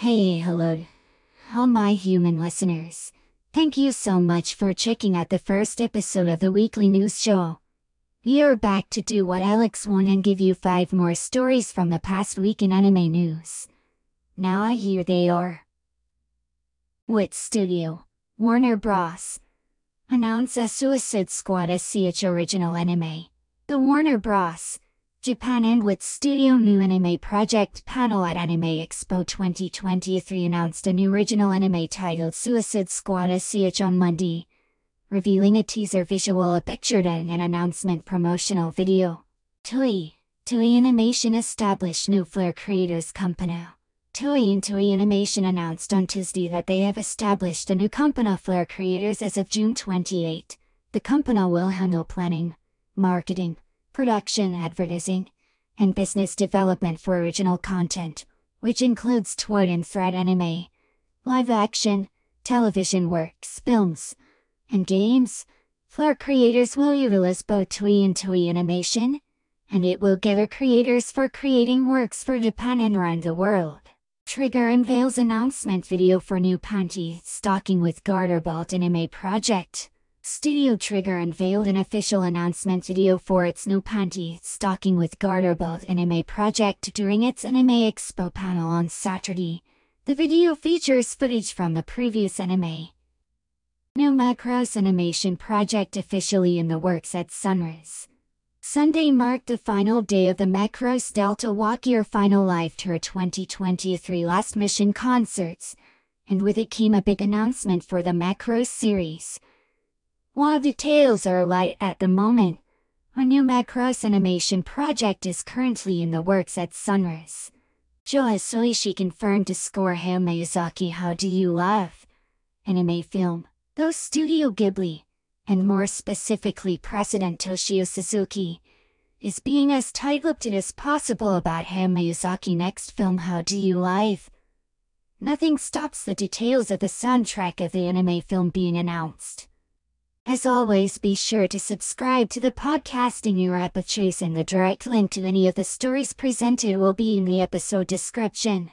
Hey, hello. All my human listeners. Thank you so much for checking out the first episode of the weekly news show. We are back to do what Alex wanted and give you five more stories from the past week in anime news. Now here they are. Wit Studio, Warner Bros. Announce a Suicide Squad SCH original anime. The Warner Bros. Japan and Wit Studio new anime project panel at Anime Expo 2023 announced a new original anime titled Suicide Squad SCH on Monday, revealing a teaser visual, a picture, and an announcement promotional video. Toei, Toei Animation established new Flare Creators Company. Toei and Toei Animation announced on Tuesday that they have established a new company Flare Creators as of June 28. The company will handle planning, marketing, production, advertising, and business development for original content, which includes toy and thread anime, live action, television works, films, and games. Flare creators will utilize both Toei and Toei Animation, and it will gather creators for creating works for Japan and around the world. Trigger unveils announcement video for new panty stocking with Garterbelt anime project. Studio Trigger unveiled an official announcement video for its new panty stocking with Garterbelt anime project during its Anime Expo panel on Saturday. The video features footage from the previous anime. New Macross animation project officially in the works at Sunrise. Sunday marked the final day of the Macross Delta Walküre Final Live Tour 2023 Last Mission concerts, and with it came a big announcement for the Macross series. While details are light at the moment, a new Macross animation project is currently in the works at Sunrise. Joe Hisaishi confirmed to score Hayao Miyazaki How Do You Live? Anime film, though Studio Ghibli, and more specifically President Toshio Suzuki, is being as tight-lipped as possible about Hayao Miyazaki next film How Do You Live? Nothing stops the details of the soundtrack of the anime film being announced. As always, be sure to subscribe to the podcast in your app of choice and the direct link to any of the stories presented will be in the episode description.